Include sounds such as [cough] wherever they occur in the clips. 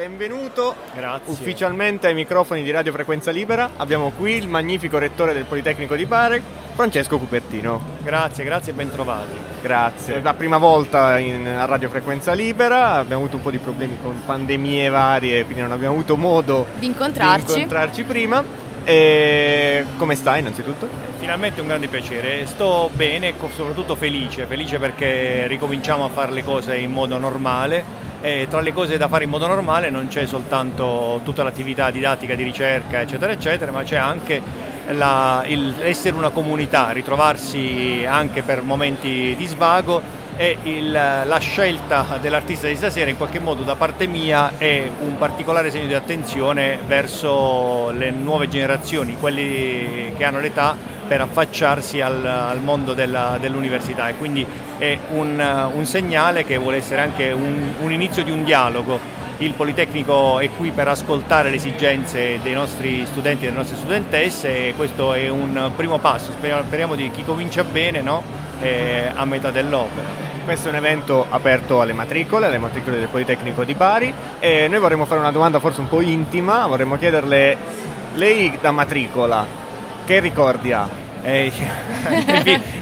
Benvenuto Grazie. ufficialmente ai microfoni di Radio Frequenza Libera. Abbiamo qui il magnifico rettore del Politecnico di Bari, Francesco Cupertino. Grazie, grazie e ben trovati. Grazie. È la prima volta in, a Radio Frequenza Libera, abbiamo avuto un po' di problemi con pandemie varie, quindi non abbiamo avuto modo Di incontrarci. di incontrarci prima. E come stai innanzitutto? Finalmente un grande piacere. Sto bene e soprattutto felice, felice perché ricominciamo a fare le cose in modo normale. E tra le cose da fare in modo normale non c'è soltanto tutta l'attività didattica di ricerca, eccetera, eccetera, ma c'è anche la- il essere una comunità, ritrovarsi anche per momenti di svago e il- la scelta dell'artista di stasera in qualche modo da parte mia è un particolare segno di attenzione verso le nuove generazioni, quelli che hanno l'età per affacciarsi al, al mondo della- dell'università e quindi è un, un segnale che vuole essere anche un, un inizio di un dialogo. Il Politecnico è qui per ascoltare le esigenze dei nostri studenti e delle nostre studentesse e questo è un primo passo, speriamo, speriamo di chi comincia bene no? Eh, a metà dell'opera. Questo è un evento aperto alle matricole, alle matricole del Politecnico di Bari e noi vorremmo fare una domanda forse un po' intima, vorremmo chiederle, lei da matricola, che ricordi ha? Eh,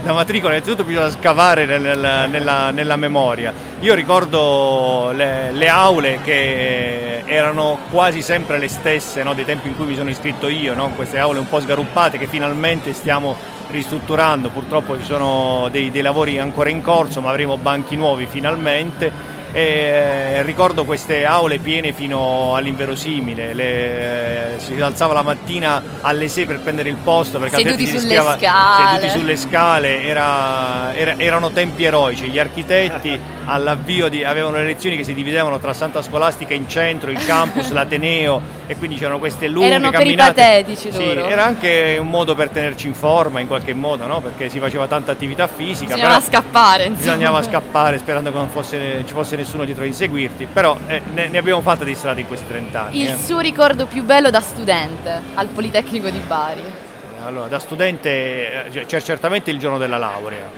la [laughs] matricola innanzitutto bisogna scavare nel- nel- nella, nella memoria. Io ricordo le, le aule che erano quasi sempre le stesse no, dei tempi in cui mi sono iscritto io, no? queste aule un po' sgaruppate che finalmente stiamo ristrutturando, purtroppo ci sono dei, dei lavori ancora in corso ma avremo banchi nuovi finalmente. E ricordo queste aule piene fino all'inverosimile, le- si alzava la mattina alle 6 per prendere il posto perché Seduti altrimenti sulle rischiava- scale. seduti sulle scale, era- era- erano tempi eroici, gli architetti [laughs] all'avvio di- avevano le lezioni che si dividevano tra Santa Scolastica in centro, il campus, l'Ateneo e quindi c'erano queste lunghe Erano camminate. peripatetici Sì, loro. era anche un modo per tenerci in forma in qualche modo, no? perché si faceva tanta attività fisica. Bisognava scappare, insomma. Bisognava scappare sperando che non fosse- ci fosse nessuno dietro a inseguirti, però eh, ne, ne abbiamo fatte di strada in questi 30 anni. Il eh. suo ricordo più bello da studente al Politecnico di Bari. Allora, da studente eh, c'è certamente il giorno della laurea,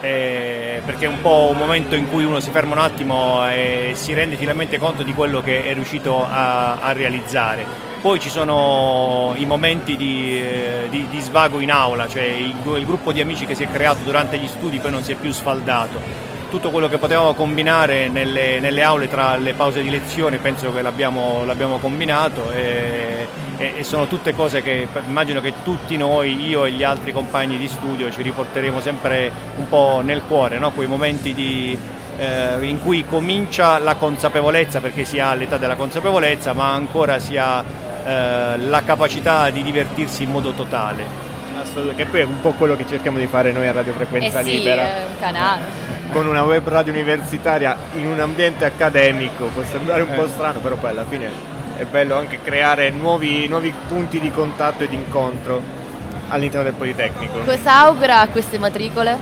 eh, perché è un po' un momento in cui uno si ferma un attimo e si rende finalmente conto di quello che è riuscito a, a realizzare. Poi ci sono i momenti di, eh, di- di svago in aula, cioè il, il gruppo di amici che si è creato durante gli studi poi non si è più sfaldato. Tutto quello che potevamo combinare nelle, nelle aule tra le pause di lezione penso che l'abbiamo, l'abbiamo combinato e, e- e sono tutte cose che immagino che tutti noi, io e gli altri compagni di studio, ci riporteremo sempre un po' nel cuore, no? quei momenti di, eh, in cui comincia la consapevolezza, perché si ha l'età della consapevolezza, ma ancora si ha eh, la capacità di divertirsi in modo totale. Assolutamente, che poi è un po' quello che cerchiamo di fare noi a Radio Eh Frequenza sì, Libera. è un canale. Con una web radio universitaria in un ambiente accademico può sembrare un po' strano, però poi alla fine è bello anche creare nuovi, nuovi punti di contatto e di incontro all'interno del Politecnico. Cosa augura a queste matricole?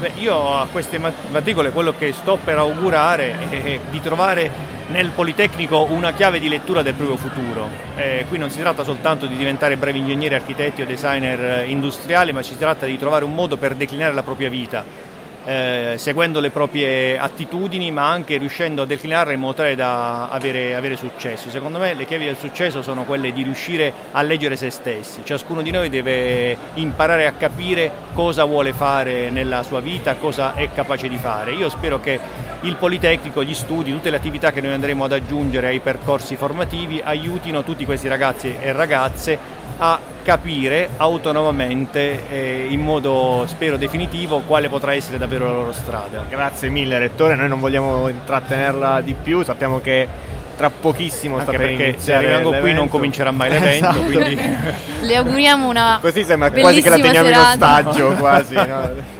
Beh, io a queste mat- matricole quello che sto per augurare è di trovare nel Politecnico una chiave di lettura del proprio futuro. Eh, qui non si tratta soltanto di diventare bravi ingegneri, architetti o designer eh, industriali, ma si tratta di trovare un modo per declinare la propria vita. Eh, seguendo le proprie attitudini ma anche riuscendo a declinarle in modo tale da avere, avere successo. Secondo me le chiavi del successo sono quelle di riuscire a leggere se stessi. Ciascuno di noi deve imparare a capire cosa vuole fare nella sua vita, cosa è capace di fare. Io spero che il Politecnico, gli studi, tutte le attività che noi andremo ad aggiungere ai percorsi formativi aiutino tutti questi ragazzi e ragazze a capire autonomamente eh, in modo spero definitivo quale potrà essere davvero la loro strada. Grazie mille Rettore, noi non vogliamo intrattenerla di più, sappiamo che tra pochissimo Anche sta per perché se iniziare rimango qui non comincerà mai l'evento, [laughs] Esatto. quindi Le auguriamo una Così sembra quasi che la teniamo in serata. ostaggio quasi. no? [laughs]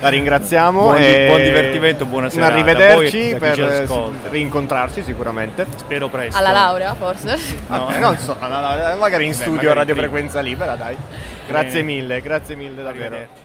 La ringraziamo. Buon e buon divertimento, buona un serata arrivederci a chi per rincontrarci sicuramente. spero presto. Alla laurea, forse? No. Ah, non so, alla- alla- magari in Beh, studio magari a Radio prima. Frequenza Libera, dai. Grazie Bene. mille, grazie mille davvero. Arrivederci.